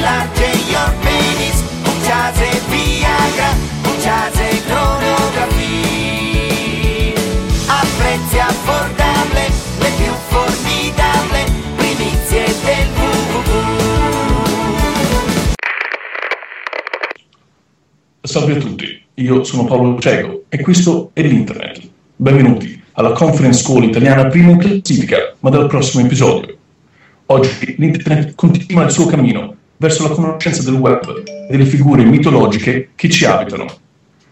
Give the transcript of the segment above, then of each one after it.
enlarge your penis, muchas de Viagra, muchas de cronografie. A prezzi affordabili, le più formidabili primizie del www. Salve a tutti, io sono Paolo Cieco e questo è l'Internet. Benvenuti alla Conference Call italiana prima in classifica, ma dal prossimo episodio. Oggi l'Internet continua il suo cammino verso la conoscenza del web e delle figure mitologiche che ci abitano.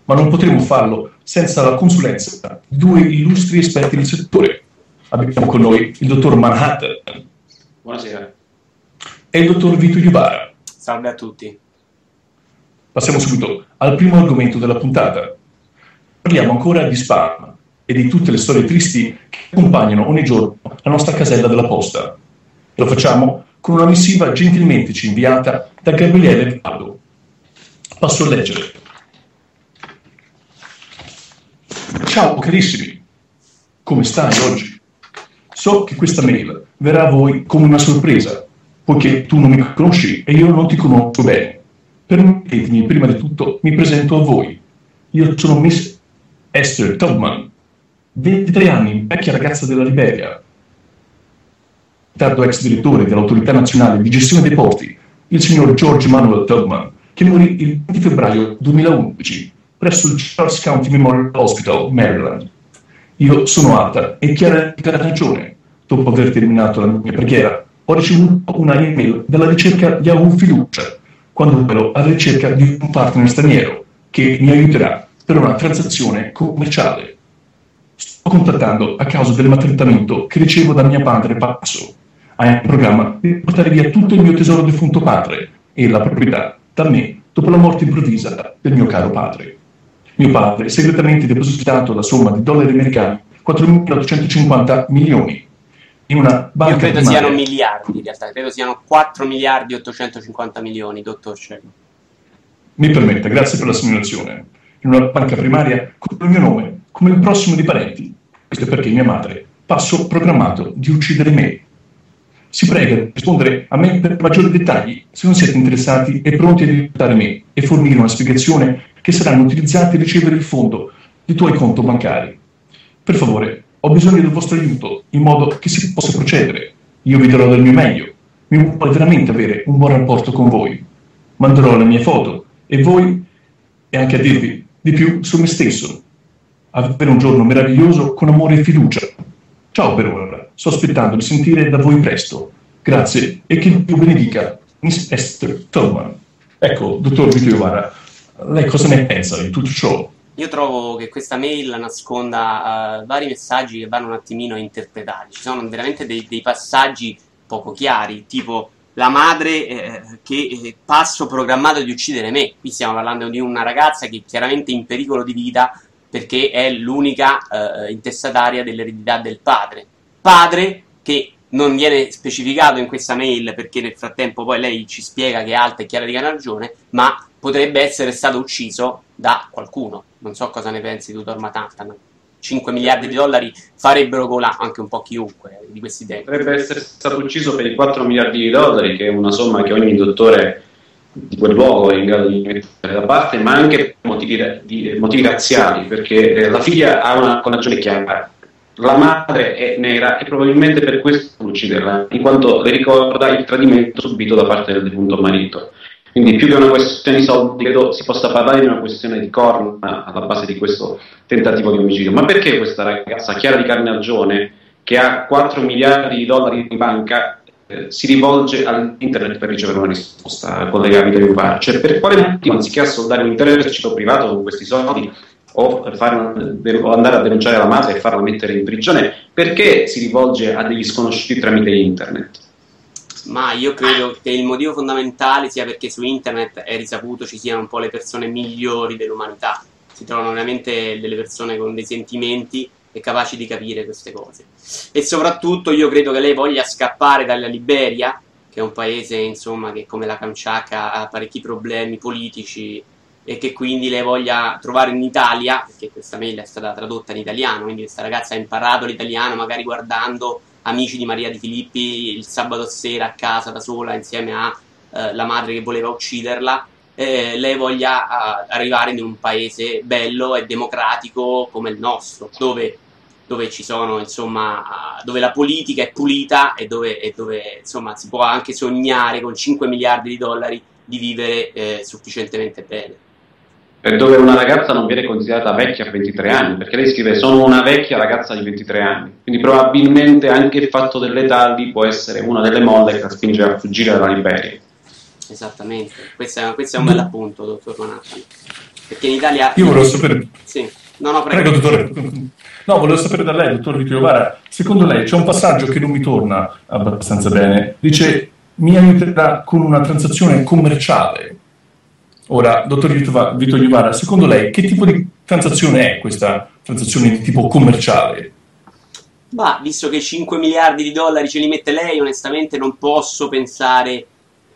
Ma non potremo farlo senza la consulenza di due illustri esperti del settore. Abbiamo con noi il dottor Manhattan Buonasera. e il dottor Vito Iuvara. Salve a tutti. Passiamo subito al primo argomento della puntata. Parliamo ancora di spam e di tutte le storie tristi che accompagnano ogni giorno la nostra casella della posta. E lo facciamo con una missiva gentilmente ci inviata da Gabriele Vado. Passo a leggere. Ciao carissimi, come stai oggi? So che questa mail verrà a voi come una sorpresa, poiché tu non mi conosci e io non ti conosco bene. Permettetemi, prima di tutto, mi presento a voi. Io sono Miss Esther Tubman, 23 anni, vecchia ragazza della Liberia, tardo ex direttore dell'Autorità Nazionale di Gestione dei Porti, il signor George Manuel Tubman, che morì il 20 febbraio 2011 presso il Charles County Memorial Hospital, Maryland. Io sono alta e chiara di ragione. Dopo aver terminato la mia preghiera, ho ricevuto una email dalla ricerca Yahoo Fiducia, quando ero alla ricerca di un partner straniero che mi aiuterà per una transazione commerciale. Sto contattando a causa del maltrattamento che ricevo da mio padre Passo. Hai in programma di portare via tutto il mio tesoro defunto padre e la proprietà da me dopo la morte improvvisa del mio caro padre. Mio padre ha segretamente depositato la somma di dollari americani 4.850 milioni in una banca Io credo siano miliardi in realtà, credo siano 4 miliardi e 850 milioni, dottor Cieco. Mi permetta, grazie per la segnalazione. In una banca primaria con il mio nome, come il prossimo di parenti. Questo è perché mia madre passo programmato di uccidere me. Si prega di rispondere a me per maggiori dettagli se non siete interessati e pronti ad aiutare me e fornire una spiegazione che saranno utilizzati a ricevere il fondo dei tuoi conti bancari. Per favore, ho bisogno del vostro aiuto in modo che si possa procedere. Io vi darò del mio meglio. Mi vuole veramente avere un buon rapporto con voi. Manderò le mie foto e voi, e anche a dirvi di più su me stesso. Avere un giorno meraviglioso con amore e fiducia. Ciao per ora, sto aspettando di sentire da voi presto. Grazie e che Dio benedica Miss Esther Tolman. Ecco, dottor Vito Iovara, lei cosa ne pensa di tutto ciò? Io trovo che questa mail nasconda eh, vari messaggi che vanno un attimino interpretati. Ci sono veramente dei, dei passaggi poco chiari, tipo la madre eh, che eh, passo programmato di uccidere me. Qui stiamo parlando di una ragazza che è chiaramente in pericolo di vita perché è l'unica eh, intestataria dell'eredità del padre. Padre che non viene specificato in questa mail perché nel frattempo poi lei ci spiega che è alta e chiara di ragione, ma potrebbe essere stato ucciso da qualcuno. Non so cosa ne pensi tu, Dor Manhattan. 5 miliardi di dollari farebbero gola anche un po' chiunque di questi tempi. Potrebbe essere stato ucciso per i 4 miliardi di dollari, che è una somma che ogni dottore di quel luogo è in grado di mettere da parte, ma anche per motivi, motivi razziali, perché eh, la figlia ha una conagione chiara. La madre è nera e probabilmente per questo vuole ucciderla, in quanto le ricorda il tradimento subito da parte del defunto marito. Quindi più che una questione di soldi, credo si possa parlare di una questione di corna alla base di questo tentativo di omicidio. Ma perché questa ragazza chiara di carnagione, che ha 4 miliardi di dollari in banca, eh, si rivolge all'internet per ricevere una risposta, collega Vito Iuvara? Cioè per quale motivo, anziché assoldare un intero esercito privato con questi soldi, o, fare, o andare a denunciare la madre e farla mettere in prigione, perché si rivolge a degli sconosciuti tramite internet? Ma io credo che il motivo fondamentale sia perché su internet è risaputo ci siano un po' le persone migliori dell'umanità. Si trovano veramente delle persone con dei sentimenti e capaci di capire queste cose. E soprattutto io credo che lei voglia scappare dalla Liberia, che è un paese insomma che come la Kamchatka ha parecchi problemi politici e che quindi lei voglia trovare in Italia, perché questa mail è stata tradotta in italiano, quindi questa ragazza ha imparato l'italiano magari guardando Amici di Maria Di Filippi il sabato sera a casa da sola insieme a eh, madre che voleva ucciderla, eh, lei voglia uh, arrivare in un paese bello e democratico come il nostro, dove, dove sono, insomma, dove la politica è pulita e dove, e dove insomma, si può anche sognare con 5 miliardi di dollari di vivere eh, sufficientemente bene. Dove una ragazza non viene considerata vecchia a 23 anni, perché lei scrive sono una vecchia ragazza di 23 anni, quindi probabilmente anche il fatto dell'età lì può essere una delle molle che la spinge a fuggire dalla Liberia. Esattamente, questo è, questo è un bel appunto, dottor Manhattan. Perché in Italia... Io volevo sapere... Sì, no, no, prego. Prego, dottore. No, volevo sapere da lei, dottor Vito Iovara, secondo lei c'è un passaggio che non mi torna abbastanza bene. Dice, mi aiuterà con una transazione commerciale. Ora, dottor Vito Iovara, secondo lei che tipo di transazione è questa transazione di tipo commerciale? Ma, visto che 5 miliardi di dollari ce li mette lei, onestamente non posso pensare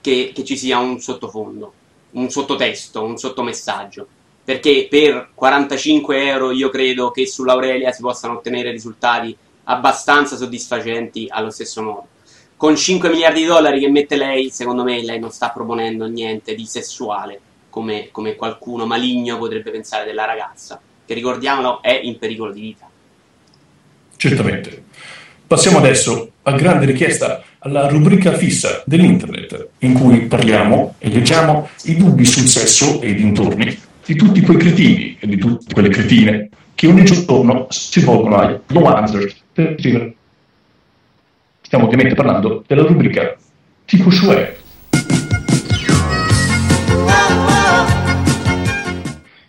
che, che ci sia un sottofondo, un sottotesto, un sottomessaggio. Perché per 45 euro io credo che sull'Aurelia si possano ottenere risultati abbastanza soddisfacenti allo stesso modo. Con 5 miliardi di dollari che mette lei, secondo me lei non sta proponendo niente di sessuale, come, come qualcuno maligno potrebbe pensare della ragazza, che ricordiamolo è in pericolo di vita. Certamente. Passiamo adesso, a grande richiesta, alla rubrica fissa dell'Internet, in cui parliamo e leggiamo i dubbi sul sesso e i dintorni di tutti quei cretini e di tutte quelle cretine che ogni giorno si volgono ai No scrivere. Stiamo ovviamente parlando della rubrica tipo Shue.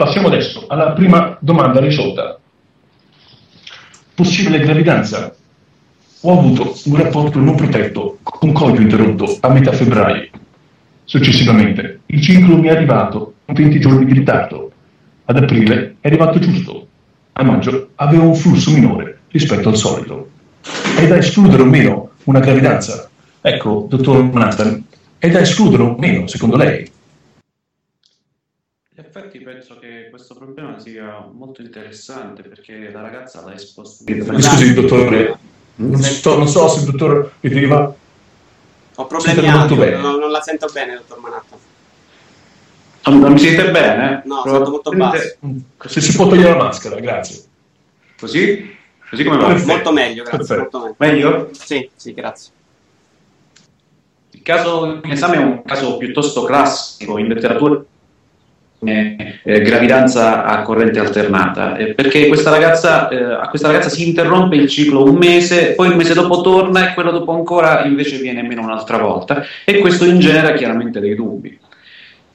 Passiamo adesso alla prima domanda risolta. Possibile gravidanza? Ho avuto un rapporto non protetto con coglio interrotto a metà febbraio. Successivamente il ciclo mi è arrivato con 20 giorni di ritardo. Ad aprile è arrivato giusto. A maggio avevo un flusso minore rispetto al solito. È da escludere o meno una gravidanza? Ecco, dottor Manhattan, è da escludere o meno, secondo lei? Effetti penso che questo problema sia molto interessante perché la ragazza l'ha esposto. Mi scusi, dottore, non so, non so se il dottor Vedriva... Ho problemi audio, non, non la sento bene, dottor Manhattan. Non, non mi sentite bene? No, sento molto basso. Se si può togliere la maschera, grazie. Così? Così come va? Perfetto. Molto meglio, grazie. Perfetto. Molto meglio. Meglio? Sì, sì, grazie. Il caso in esame è un caso piuttosto classico in letteratura eh, eh, gravidanza a corrente alternata. Eh, perché questa ragazza, eh, a questa ragazza si interrompe il ciclo un mese, poi il mese dopo torna e quello dopo ancora invece viene meno un'altra volta. E questo ingenera chiaramente dei dubbi.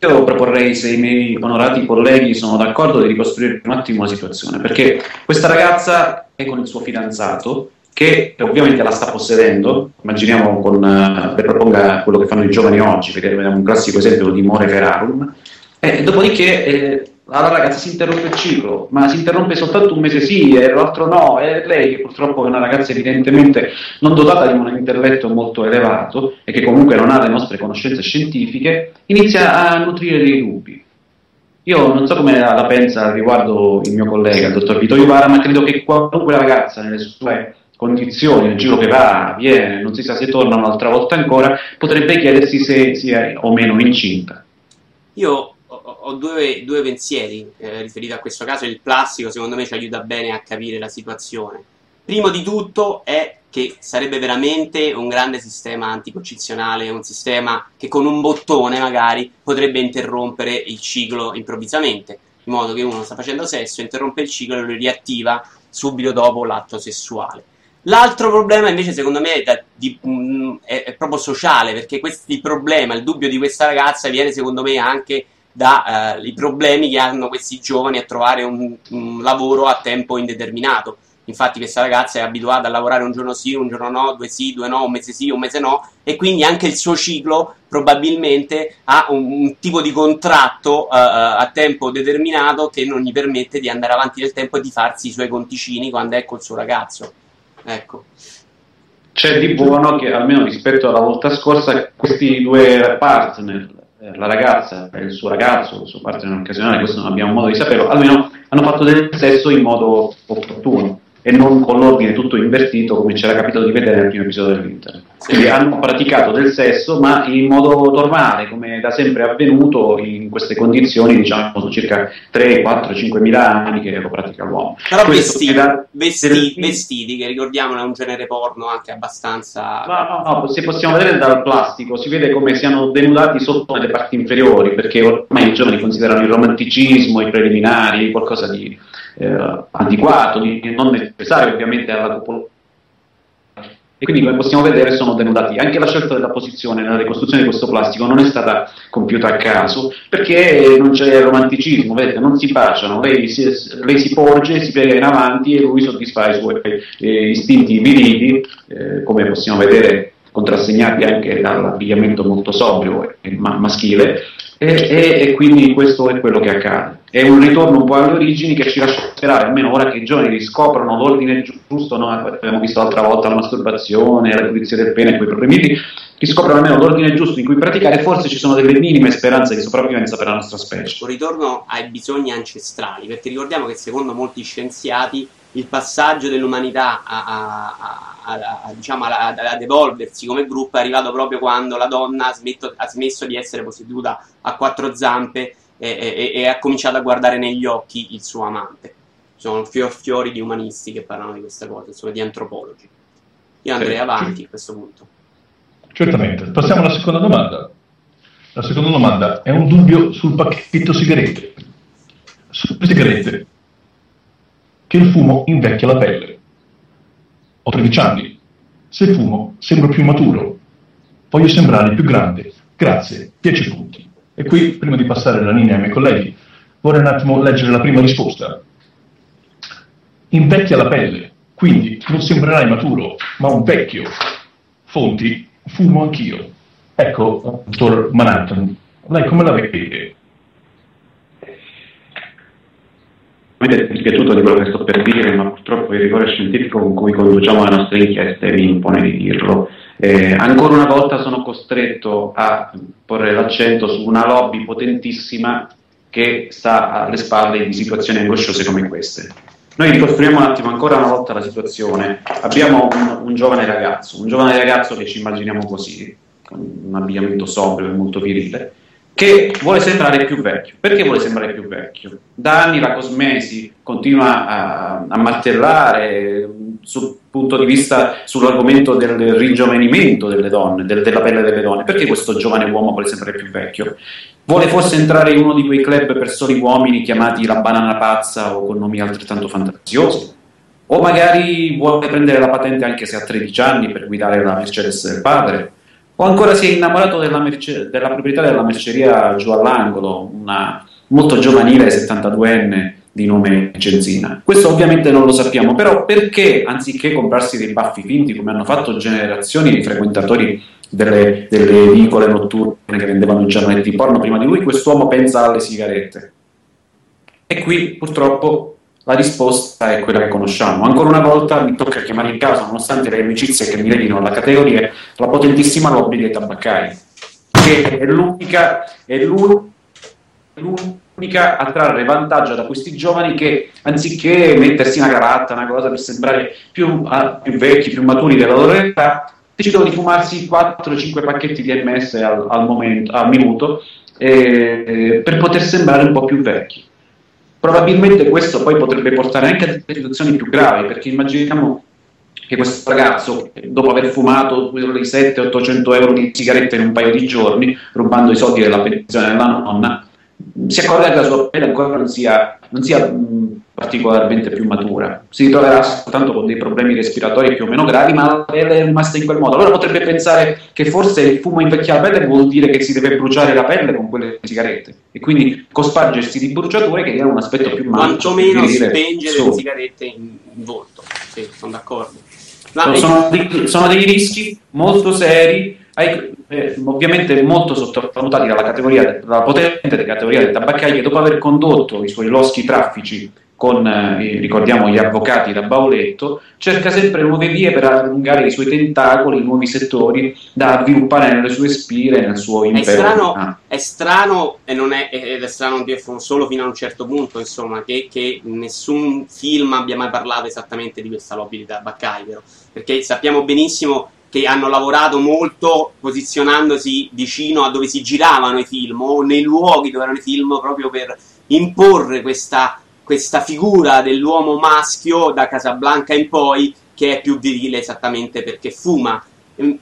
Io proporrei, se i miei onorati colleghi sono d'accordo, di ricostruire un attimo la situazione, perché questa ragazza è con il suo fidanzato, che ovviamente la sta possedendo, immaginiamo con, uh, proponga quello che fanno i giovani oggi, perché vediamo un classico esempio di More Verarum, e dopodiché eh, la ragazza si interrompe il ciclo, ma si interrompe soltanto un mese sì e l'altro no, e lei che purtroppo è una ragazza evidentemente non dotata di un intelletto molto elevato e che comunque non ha le nostre conoscenze scientifiche, inizia a nutrire dei dubbi. Io non so come la pensa riguardo il mio collega, il dottor Vito Iovara, ma credo che qualunque ragazza nelle sue condizioni, nel giro che va, viene, non si sa se torna un'altra volta ancora, potrebbe chiedersi se sia o meno incinta. Io ho, due, due, pensieri eh, riferiti a questo caso. Il plastico, secondo me, ci aiuta bene a capire la situazione. Primo di tutto è che sarebbe veramente un grande sistema anticoncizionale, un sistema che con un bottone magari potrebbe interrompere il ciclo improvvisamente, in modo che uno sta facendo sesso, interrompe il ciclo e lo riattiva subito dopo l'atto sessuale. L'altro problema invece secondo me è, da, di, mh, è, è proprio sociale, perché questo, il problema, il dubbio di questa ragazza viene secondo me anche dai eh, problemi che hanno questi giovani a trovare un, un, lavoro a tempo indeterminato. Infatti questa ragazza è abituata a lavorare un giorno sì, un giorno no, due sì, due no, un mese sì, un mese no, e quindi anche il suo ciclo probabilmente ha un, un tipo di contratto uh, a tempo determinato che non gli permette di andare avanti nel tempo e di farsi i suoi conticini quando è col suo ragazzo. Ecco. C'è di buono che almeno rispetto alla volta scorsa questi due partner la ragazza e il suo ragazzo, il suo partner occasionale, questo non abbiamo modo di saperlo, almeno hanno fatto del sesso in modo opportuno. E non con l'ordine tutto invertito come c'era capitato di vedere nel primo episodio dell'Internet. Quindi hanno praticato del sesso ma in modo normale, come da sempre è avvenuto in queste condizioni, diciamo, sono circa 3, 4, 5 mila anni che lo pratica l'uomo. Però vestiti, vestiti, del- vestiti, che ricordiamolo è un genere porno anche abbastanza... No, no, no, se possiamo vedere dal plastico, si vede come siano denudati sotto le parti inferiori, perché ormai i giovani considerano il romanticismo, i preliminari, qualcosa di eh, antiquato, non necessario ovviamente alla popolazione. E quindi come possiamo vedere sono denudati. Anche la scelta della posizione nella ricostruzione di questo plastico non è stata compiuta a caso, perché non c'è romanticismo, vedete, non si baciano, lei si, lei si porge, si piega in avanti e lui soddisfa i suoi eh, istinti virili, eh, come possiamo vedere contrassegnati anche dall'abbigliamento molto sobrio e ma- maschile, e, e- e quindi questo è quello che accade. È un ritorno un po' alle origini che ci lascia sperare, almeno ora che i giovani riscoprono l'ordine giusto, no? abbiamo visto l'altra volta la masturbazione, la pulizia del pene e quei problemi lì, riscoprono almeno l'ordine giusto in cui praticare, forse ci sono delle minime speranze di sopravvivenza per la nostra specie. un ritorno ai bisogni ancestrali, perché ricordiamo che secondo molti scienziati il passaggio dell'umanità a, a- a- a- diciamo, a- ad evolversi come gruppo è arrivato proprio quando la donna ha, smetto- ha smesso di essere posseduta a quattro zampe e, e- e ha cominciato a guardare negli occhi il suo amante. Sono fior fiori di umanisti che parlano di queste cose, insomma di antropologi. Io andrei Sì. avanti a questo punto. Certamente. Passiamo alla seconda domanda. La seconda domanda è un dubbio sul pacchetto sigarette. Sulle sigarette. Che il fumo invecchia la pelle. Ho 13 anni. Se fumo sembro più maturo. Voglio sembrare più grande. Grazie. 10 punti. E qui, prima di passare la linea ai miei colleghi, vorrei un attimo leggere la prima risposta. Invecchia la pelle, quindi non sembrerai maturo, ma un vecchio. Fonti, fumo anch'io. Ecco, dottor Manhattan, lei come la vede? È dispiaciuto di quello che sto per dire, ma purtroppo il rigore scientifico con cui conduciamo le nostre inchieste mi impone di dirlo. Eh, ancora una volta sono costretto a porre l'accento su una lobby potentissima che sta alle spalle di situazioni angosciose come queste. Noi ricostruiamo un attimo ancora una volta la situazione. Abbiamo un, un giovane ragazzo, un giovane ragazzo che ci immaginiamo così, con un abbigliamento sobrio e molto virile, che vuole sembrare più vecchio. Perché vuole sembrare più vecchio? Da anni la cosmesi continua a, a martellare sul punto di vista sull'argomento del rigiovenimento delle donne, del- della pelle delle donne. Perché questo giovane uomo vuole sembrare più vecchio? Vuole forse entrare in uno di quei club per soli uomini chiamati la banana pazza o con nomi altrettanto fantasiosi? O magari vuole prendere la patente anche se ha 13 anni per guidare la Mercedes del padre? O ancora si è innamorato della, merce- della proprietà della merceria giù all'angolo, una molto giovanile 72enne di nome Genzina. Questo ovviamente non lo sappiamo, però perché anziché comprarsi dei baffi finti come hanno fatto generazioni di frequentatori delle, delle edicole notturne che vendevano giornaletti porno prima di lui, quest'uomo pensa alle sigarette? E qui purtroppo la risposta è quella che conosciamo. Ancora una volta mi tocca chiamare in causa, nonostante le amicizie che mi legino alla categoria, la potentissima lobby dei tabaccai, che è l'unica, è l'u- l'unica a trarre vantaggio da questi giovani che anziché mettersi una cravatta, una cosa per sembrare più, ah, più vecchi, più maturi della loro età, decidono di fumarsi 4-5 pacchetti di MS al, al momento- al minuto eh, per poter sembrare un po' più vecchi. Probabilmente questo poi potrebbe portare anche a situazioni più gravi, perché immaginiamo che questo ragazzo, dopo aver fumato i 700-800 euro di sigarette in un paio di giorni, rubando i soldi della pensione della nonna, si accorga che la sua pelle ancora non sia, non sia mh, particolarmente più matura. Si ritroverà soltanto con dei problemi respiratori più o meno gravi, ma la pelle è rimasta in quel modo. Allora potrebbe pensare che forse il fumo invecchia la pelle vuol dire che si deve bruciare la pelle con quelle sigarette e quindi cospargersi di bruciature che diano un aspetto più macio, Quantomeno spengere Su. le sigarette in, volto. Sì, sono d'accordo. Ma Sono, sono dei, sono dei rischi molto seri, ai- eh, ovviamente molto sottovalutati dalla, categoria, dalla potente categoria del tabaccaio che dopo aver condotto i suoi loschi traffici con, eh, ricordiamo, gli avvocati da Bauletto, cerca sempre nuove vie per allungare i suoi tentacoli, nuovi settori da sviluppare nelle sue spire, nel suo È impero. strano, Ah. è strano e non è, ed è strano dire solo fino a un certo punto, insomma, che, che nessun film abbia mai parlato esattamente di questa lobby di tabaccai, vero? Perché sappiamo benissimo che hanno lavorato molto posizionandosi vicino a dove si giravano i film o nei luoghi dove erano i film proprio per imporre questa, questa figura dell'uomo maschio da Casablanca in poi che è più virile esattamente perché fuma. Mm,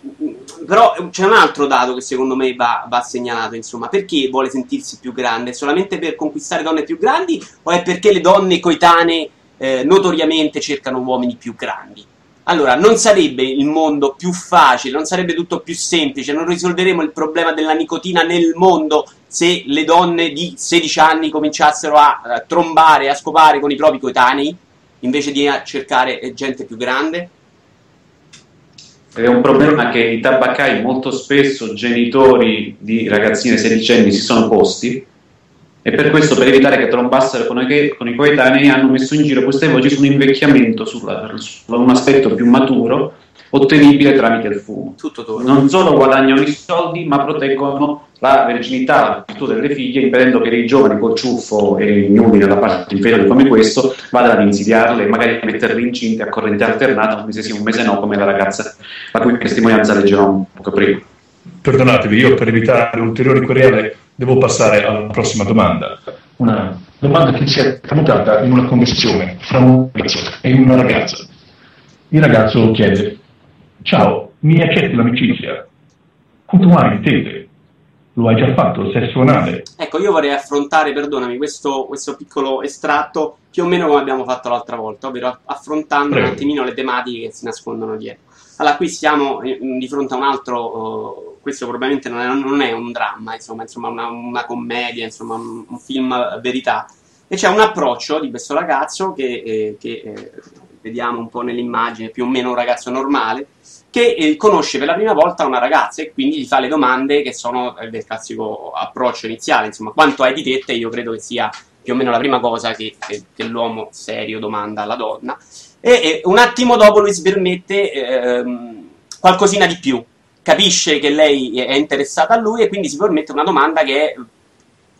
Però c'è un altro dato che secondo me va, va segnalato, insomma, perché vuole sentirsi più grande? Solamente per conquistare donne più grandi o è perché le donne coetanee eh, notoriamente cercano uomini più grandi? Allora, non sarebbe il mondo più facile, non sarebbe tutto più semplice, non risolveremo il problema della nicotina nel mondo se le donne di 16 anni cominciassero a, eh, trombare, a scopare con i propri coetanei, invece di a cercare eh, gente più grande? È un problema che i tabaccai molto spesso genitori di ragazzine sedicenni si sono posti e per questo per evitare che trombassero con, i- con i coetanei hanno messo in giro queste voci su un invecchiamento, su un aspetto più maturo ottenibile tramite il fumo. Non solo guadagnano i soldi ma proteggono la verginità, la virtù delle figlie impedendo che i giovani col ciuffo e ignudi nella parte inferiore come questo vadano ad insidiarle e magari metterle incinte a corrente alternata un mese sì un mese no come la ragazza la cui testimonianza leggerò un poco prima. Perdonatevi, io per evitare ulteriori querele devo passare alla prossima domanda. Una domanda che si è tramutata in una conversazione fra un ragazzo e una ragazza. Il ragazzo chiede: Ciao, mi accetti l'amicizia? Quanto hai tete? Lo hai già fatto, sesso anale? Ecco, io vorrei affrontare, perdonami, questo, questo piccolo estratto più o meno come abbiamo fatto l'altra volta, ovvero affrontando Prego. un attimino le tematiche che si nascondono dietro. Allora, qui siamo eh, di fronte a un altro, eh, questo probabilmente non è, non è un dramma, insomma, insomma una, una commedia, insomma, un, un film verità. E c'è un approccio di questo ragazzo che, eh, che, eh, vediamo un po' nell'immagine, più o meno un ragazzo normale, che eh, conosce per la prima volta una ragazza e quindi gli fa le domande che sono eh, del classico approccio iniziale, insomma, quanto hai di tette io credo che sia più o meno la prima cosa che, che- che l'uomo serio domanda alla donna. E, e un attimo dopo lui si permette ehm, qualcosina di più, capisce che lei è interessata a lui e quindi si permette una domanda che è,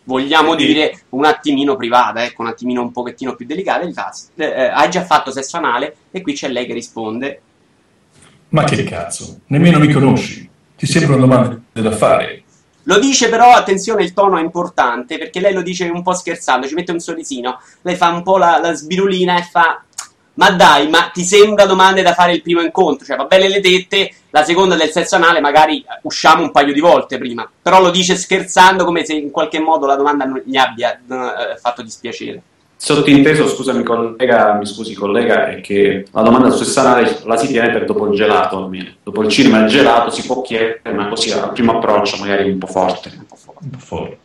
vogliamo Sì. dire, un attimino privata, ecco, un attimino un pochettino più delicata. Gli fa, eh, eh, hai già fatto sesso anale? E qui c'è lei che risponde, Ma che cazzo, nemmeno mi conosci. Ti sembrano domande da fare. Lo dice però, attenzione, il tono è importante perché lei lo dice un po' scherzando, ci mette un sorrisino, lei fa un po' la, la sbirulina e fa ma dai, ma ti sembra domande da fare il primo incontro? Cioè va bene le tette, la seconda del sesso anale magari usciamo un paio di volte prima, però lo dice scherzando come se in qualche modo la domanda non gli abbia eh, fatto dispiacere. Sottinteso, scusami collega, mi scusi collega, è che la domanda sul sanale la si tiene per dopo il gelato almeno. Dopo il cinema e il gelato si può chiedere, ma così al primo approccio magari un po' forte. Un po' forte. Un po' forte.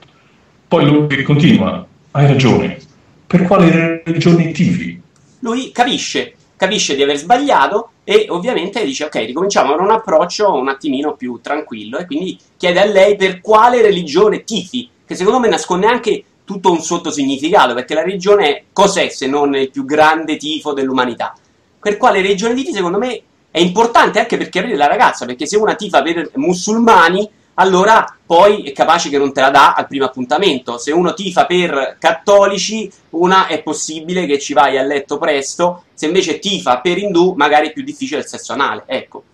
Poi lui continua. Hai ragione. Per quale ragione tifi? Lui capisce, capisce di aver sbagliato e ovviamente dice ok, ricominciamo con un approccio un attimino più tranquillo e quindi chiede a lei per quale religione tifi, che secondo me nasconde anche tutto un sottosignificato, perché la religione cos'è se non il più grande tifo dell'umanità? Per quale religione tifi secondo me è importante anche per chiarire la ragazza, perché se una tifa per musulmani allora poi è capace che non te la dà al primo appuntamento. Se uno tifa per cattolici, una è possibile che ci vai a letto presto, se invece tifa per indù, magari è più difficile il sesso anale. Ecco.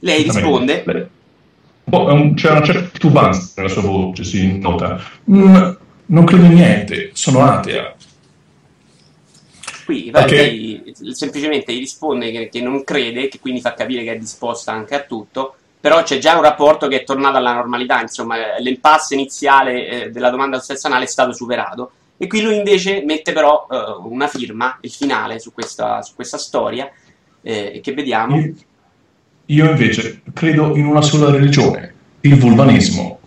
Lei risponde. Beh, boh, è un- c'è una certa titubanza nella sua voce, si nota. "Mm, non credo in niente, sono atea. Qui in realtà Ok. lei semplicemente gli risponde che, che non crede, che quindi fa capire che è disposta anche a tutto, però c'è già un rapporto che è tornato alla normalità, insomma l'impasse iniziale eh, della domanda al sesso anale è stato superato. E qui lui invece mette però eh, una firma, il finale, su questa, su questa storia, eh, che vediamo. Io, io invece credo in una sola religione, il vulvanismo.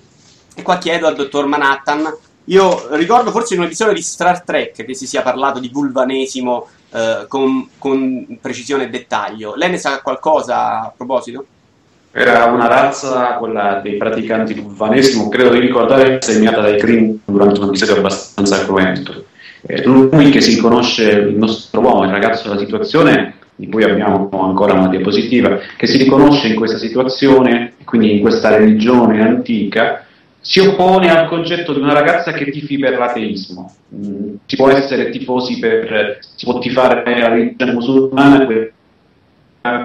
E qua chiedo al dottor Manhattan. Io ricordo forse in un episodio di Star Trek che si sia parlato di vulvanesimo eh, con, con precisione e dettaglio. Lei ne sa qualcosa a proposito? Era una razza, quella dei praticanti di vulvanesimo, credo di ricordare, segnata dai Klingon durante un episodio abbastanza cruento. lui che si conosce il nostro uomo, il ragazzo della situazione, di cui abbiamo ancora una diapositiva, che si riconosce in questa situazione, quindi in questa religione antica, si oppone al concetto di una ragazza che tifi per l'ateismo. Mm, si può essere tifosi per, si può tifare per la religione musulmana,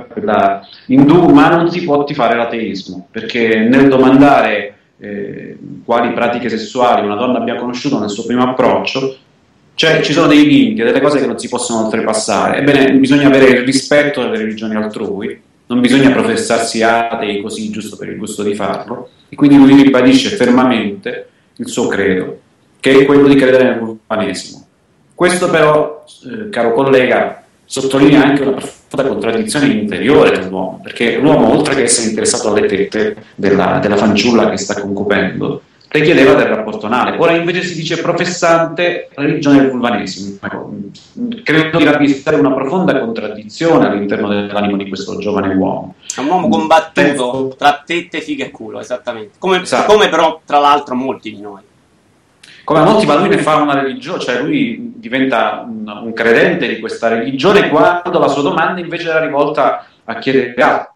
quella indù, ma non si può tifare l'ateismo, perché nel domandare eh, quali pratiche sessuali una donna abbia conosciuto nel suo primo approccio, cioè ci sono dei limiti, delle cose che non si possono oltrepassare. Ebbene, bisogna avere il rispetto delle religioni altrui, non bisogna professarsi atei così giusto per il gusto di farlo, e quindi lui ribadisce fermamente il suo credo, che è quello di credere nel vulcanesimo. Questo però, eh, caro collega, sottolinea anche una profonda contraddizione interiore dell'uomo, perché l'uomo, oltre che essere interessato alle tette della, della fanciulla che sta concupendo, richiedeva del rapporto anale. Ora invece si dice professante religione del vulvanesimo. Ecco, credo di ravvisare una profonda contraddizione all'interno dell'animo di questo giovane uomo. È un uomo combattuto tra tette, figa e culo, esattamente. Come, esatto. come però, tra l'altro, molti di noi. Come molti, ma lui ne fa una religione, cioè lui diventa un, un credente di questa religione quando la sua domanda invece era rivolta a chiedere altro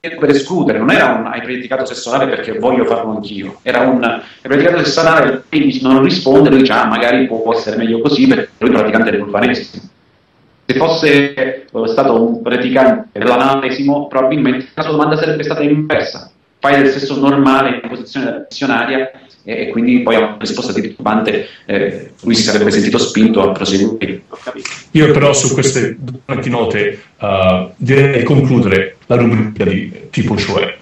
per escludere, non era un hai predicato sesso anale perché voglio farlo anch'io, era un hai predicato sesso anale e non risponde, lui dice ah magari può essere meglio così perché lui è praticante del vulcanesimo. Se fosse stato un praticante dell'analesimo, probabilmente la sua domanda sarebbe stata inversa. Fai del sesso normale in posizione missionaria e, quindi poi a una risposta disturbante eh, lui si sarebbe sentito spinto a proseguire. Io però su queste due note uh, direi concludere la rubrica di tipo cioè.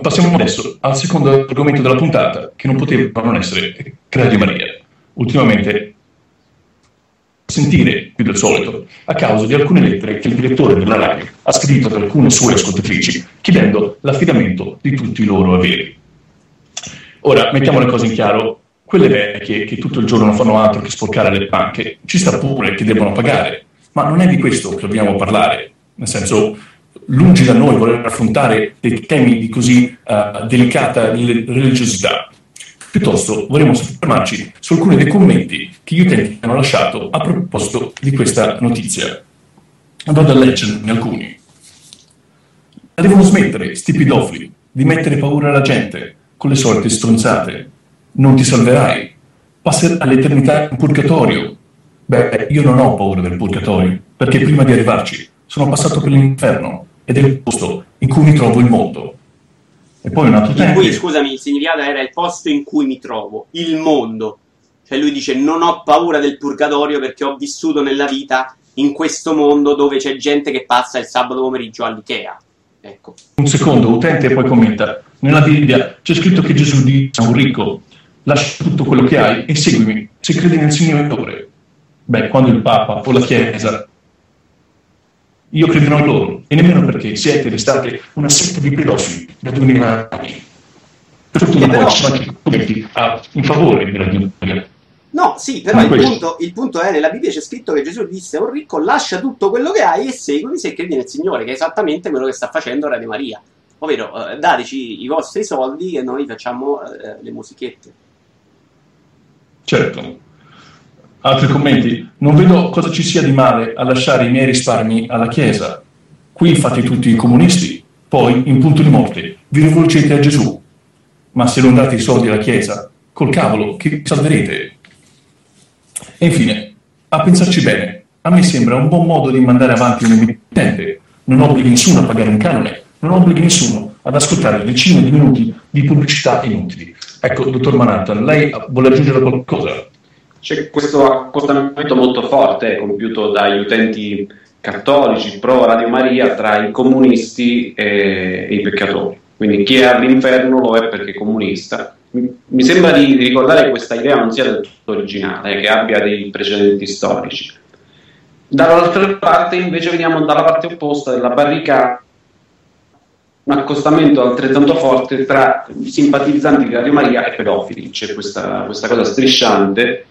Passiamo adesso al secondo argomento della puntata, che non poteva non essere Radio Maria. Ultimamente sentire più del solito a causa di alcune lettere che il direttore della radio ha scritto ad alcune sue ascoltatrici chiedendo l'affidamento di tutti i loro averi. Ora, mettiamo le cose in chiaro, quelle vecchie che tutto il giorno non fanno altro che sporcare le panche, ci sta pure che devono pagare, ma non è di questo che dobbiamo parlare, nel senso, lungi da noi voler affrontare dei temi di così uh, delicata religiosità. Piuttosto vorremmo soffermarci su alcuni dei commenti che gli utenti hanno lasciato a proposito di questa notizia. Vado a leggerne alcuni. Devono smettere, sti pedofili, di mettere paura alla gente con le solite stronzate. Non ti salverai. Passerai l'eternità in purgatorio. Beh, io non ho paura del purgatorio, perché prima di arrivarci sono passato per l'inferno ed è il posto in cui mi trovo il mondo. E poi un altro in cui, scusami, il significato era il posto in cui mi trovo, il mondo. Cioè lui dice non ho paura del purgatorio perché ho vissuto nella vita in questo mondo dove c'è gente che passa il sabato pomeriggio all'Ikea. Ecco. Un secondo, utente, e poi commenta. Nella Bibbia c'è scritto che Gesù dice a un ricco, lascia tutto quello che hai e seguimi, se credi nel Signore. Beh, quando il Papa o la Chiesa io crederò in loro, e nemmeno perché siete restate una setta di pedofili da 2000 anni. Per fortuna poi ci sono anche commenti in favore della Bibbia. No, sì, però il punto, il punto, è nella Bibbia c'è scritto che Gesù disse a un ricco lascia tutto quello che hai e seguimi se credi nel Signore, che è esattamente quello che sta facendo Radio Maria. Ovvero, eh, dateci i vostri soldi e noi facciamo eh, le musichette. Certo. Altri commenti? Non vedo cosa ci sia di male a lasciare i miei risparmi alla Chiesa. Qui fate tutti i comunisti, poi, in punto di morte, vi rivolgete a Gesù. Ma se non date i soldi alla Chiesa, col cavolo, che salverete? E infine, a pensarci bene, a me sembra un buon modo di mandare avanti un emittente. Non obblighi nessuno a pagare un canone, non obblighi nessuno ad ascoltare decine di minuti di pubblicità inutili. Ecco, dottor Manhattan, lei vuole aggiungere qualcosa? C'è questo accostamento molto forte compiuto dagli utenti cattolici pro Radio Maria tra i comunisti e, i peccatori. Quindi chi è all'inferno lo è perché è comunista. Mi sembra di ricordare che questa idea non sia del tutto originale, che abbia dei precedenti storici. Dall'altra parte invece veniamo dalla parte opposta della barricata un accostamento altrettanto forte tra simpatizzanti di Radio Maria e pedofili. C'è questa, questa cosa strisciante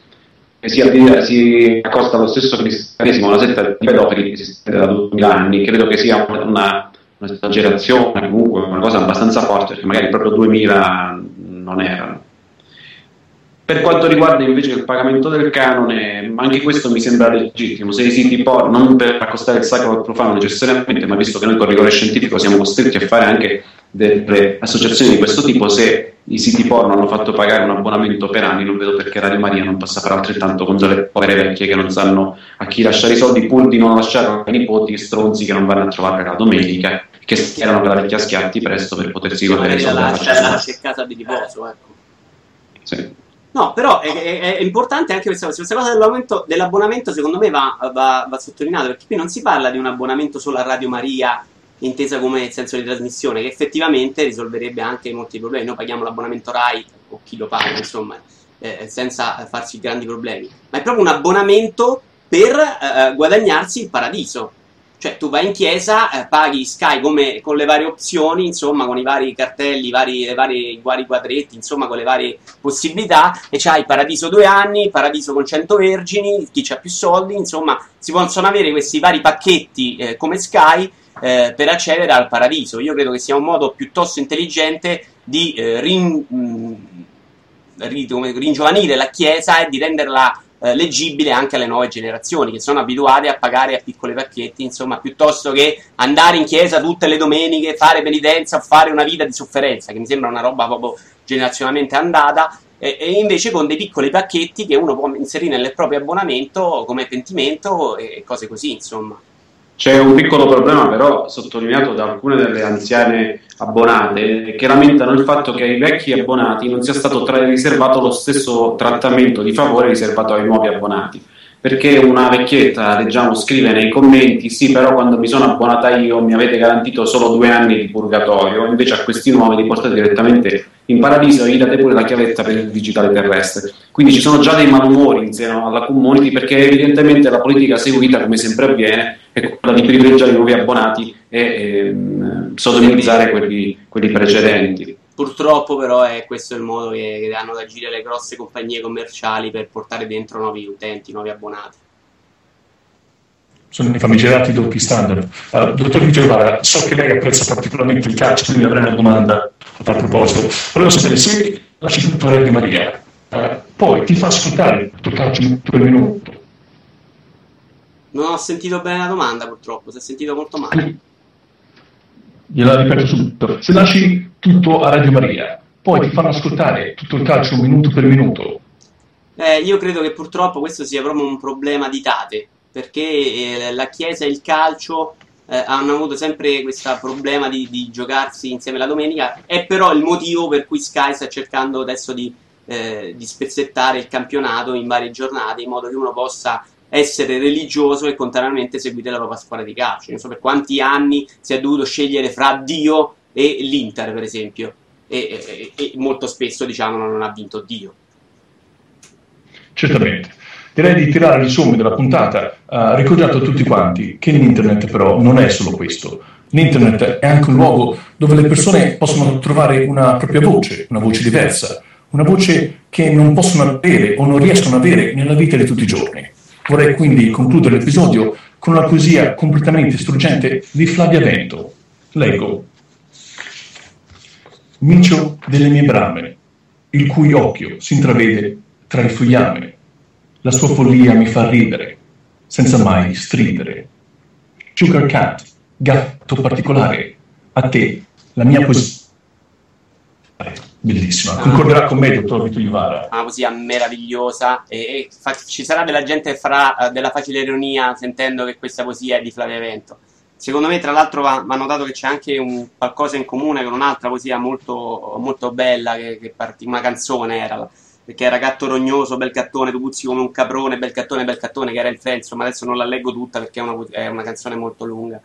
si, si accosta allo stesso cristianesimo, una setta di pedofili che esiste da 2000 anni, credo che sia una, un'esagerazione, comunque una cosa abbastanza forte, perché magari proprio 2000 non erano. Per quanto riguarda invece il pagamento del canone, anche questo mi sembra legittimo. Se i siti porno, non per accostare il sacro al profano necessariamente, ma visto che noi con rigore scientifico siamo costretti a fare anche delle associazioni di questo tipo, se i siti porno hanno fatto pagare un abbonamento per anni, non vedo perché Radio Maria non possa fare altrettanto con delle povere vecchie che non sanno a chi lasciare i soldi, pur di non lasciare ai nipoti stronzi che non vanno a trovare la domenica, che schierano per la vecchia schiatti presto per potersi godere i soldi. La casa di riposo, ecco. Sì. No, però è, è, è, importante anche questa cosa. Questa cosa dell'abbonamento, dell'abbonamento secondo me va, va, va sottolineata perché qui non si parla di un abbonamento solo a Radio Maria intesa come senso di trasmissione, che effettivamente risolverebbe anche molti problemi. Noi paghiamo l'abbonamento RAI o chi lo paga, insomma, eh, senza farsi grandi problemi. Ma è proprio un abbonamento per eh, guadagnarsi il paradiso. Cioè, tu vai in chiesa, eh, paghi Sky come, con le varie opzioni, insomma, con i vari cartelli, vari, vari, i vari quadretti, insomma, con le varie possibilità, e c'hai Paradiso due anni, Paradiso con 100 vergini, chi ha più soldi, insomma, si possono avere questi vari pacchetti eh, come Sky eh, per accedere al Paradiso. Io credo che sia un modo piuttosto intelligente di eh, rin, mh, mm, ringiovanire la Chiesa e di renderla eh, leggibile anche alle nuove generazioni che sono abituate a pagare a piccoli pacchetti, insomma, piuttosto che andare in chiesa tutte le domeniche, fare penitenza o fare una vita di sofferenza, che mi sembra una roba proprio generazionalmente andata. E, e invece con dei piccoli pacchetti che uno può inserire nel proprio abbonamento come pentimento e cose così, insomma. C'è un piccolo problema però sottolineato da alcune delle anziane abbonate che lamentano il fatto che ai vecchi abbonati non sia stato tra- riservato lo stesso trattamento di favore riservato ai nuovi abbonati. Perché una vecchietta, leggiamo, scrive nei commenti: Sì, però quando mi sono abbonata io mi avete garantito solo due anni di purgatorio, invece a questi nuovi li portate direttamente in paradiso e gli date pure la chiavetta per il digitale terrestre. Quindi ci sono già dei malumori in seno alla community perché evidentemente la politica seguita, come sempre avviene, è quella di privilegiare i nuovi abbonati e ehm, sodomitizzare quelli, quelli, precedenti. Purtroppo però è questo il modo che, che hanno da agire le grosse compagnie commerciali per portare dentro nuovi utenti, nuovi abbonati sono i famigerati doppi standard. Uh, dottor Di so che lei apprezza particolarmente il calcio, quindi avrei una domanda a tal proposito. Volevo sapere se la città di Maria uh, poi ti fa ascoltare il calcio per minuto. Non ho sentito bene la domanda purtroppo, si è sentito molto male. Gliela ripeto subito. Se lasci tutto a Radio Maria, poi ti fanno ascoltare tutto il calcio minuto per minuto. Eh, io credo che purtroppo questo sia proprio un problema di date perché eh, la Chiesa e il calcio eh, hanno avuto sempre questo problema di, di, giocarsi insieme la domenica, è però il motivo per cui Sky sta cercando adesso di, eh, di spezzettare il campionato in varie giornate in modo che uno possa essere religioso e contrariamente seguire la propria squadra di calcio. Non so per quanti anni si è dovuto scegliere fra Dio e l'Inter, per esempio, e, e, e molto spesso diciamo non ha vinto Dio. Certamente. Direi di tirare il sommo della puntata, uh, ricordando a tutti quanti che l'internet però non è solo questo. L'internet è anche un luogo dove le persone possono trovare una propria voce, una voce diversa, una voce che non possono avere o non riescono ad avere nella vita di tutti i giorni. Vorrei quindi concludere l'episodio con una poesia completamente struggente di Flavia Vento. Leggo. Micio delle mie brame, il cui occhio si intravede tra il fogliame la sua follia mi fa ridere, senza mai stridere. Sugar Cat, gatto particolare, a te, la mia poesia. Bellissima, concorderà con me, dottor Vito Iuvara. Una poesia meravigliosa. E, e fa, ci sarà della gente che farà uh, della facile ironia sentendo che questa poesia è di Flavio Vento. Secondo me, tra l'altro, va, va notato che c'è anche un, qualcosa in comune con un'altra poesia molto, molto bella, che, che part- una canzone era perché era gatto rognoso, bel gattone, tu puzzi come un caprone, bel gattone, bel gattone, che era il Frenzo, ma adesso non la leggo tutta perché è una, è una canzone molto lunga.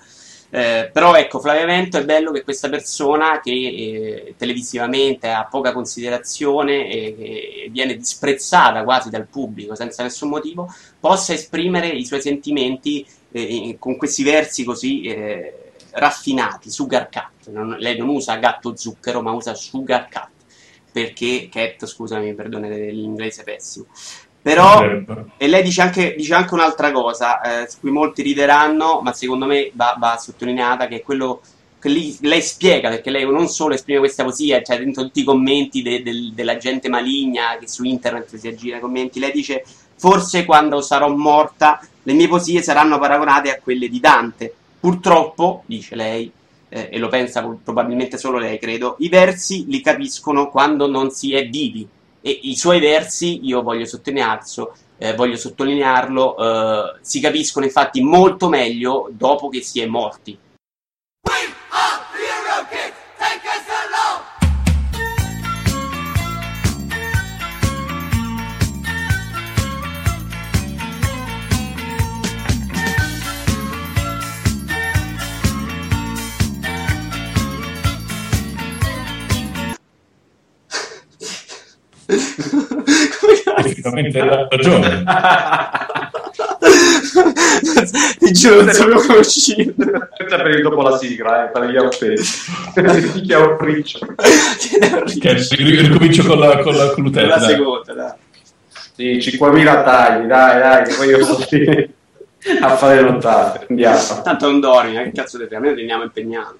Eh, però ecco, Flavio Vento è bello che questa persona che eh, televisivamente ha poca considerazione e, e, viene disprezzata quasi dal pubblico senza nessun motivo, possa esprimere i suoi sentimenti eh, con questi versi così eh, raffinati, sugar cat. Non, lei non usa gatto zucchero, ma usa sugar cat perché Cat, scusami, perdone l'inglese pessimo. Però, e lei dice anche, dice anche un'altra cosa, eh, su cui molti rideranno, ma secondo me va, va sottolineata, che è quello lì- lei spiega perché lei non solo esprime questa poesia, cioè dentro tutti i commenti de- del- della gente maligna che su internet si aggira i commenti, lei dice forse quando sarò morta le mie poesie saranno paragonate a quelle di Dante. Purtroppo, dice lei, eh, e lo pensa probabilmente solo lei, credo, i versi li capiscono quando non si è vivi. E i suoi versi, io voglio sottolinearlo, eh, voglio sottolinearlo eh, si capiscono infatti molto meglio dopo che si è morti. Effettivamente ha ragione. Ti giuro, non sapevo come uscire. Aspetta per il dopo la sigla, eh, per gli outfit. Chi ha un riccio? Ricomincio con la, con la, con l'utente. la dai. seconda, dai. Sì, 5.000 tagli, dai, dai, che poi io sto lì a fare nottate. Andiamo. Tanto non dormi, eh, che cazzo di te, almeno teniamo impegnato.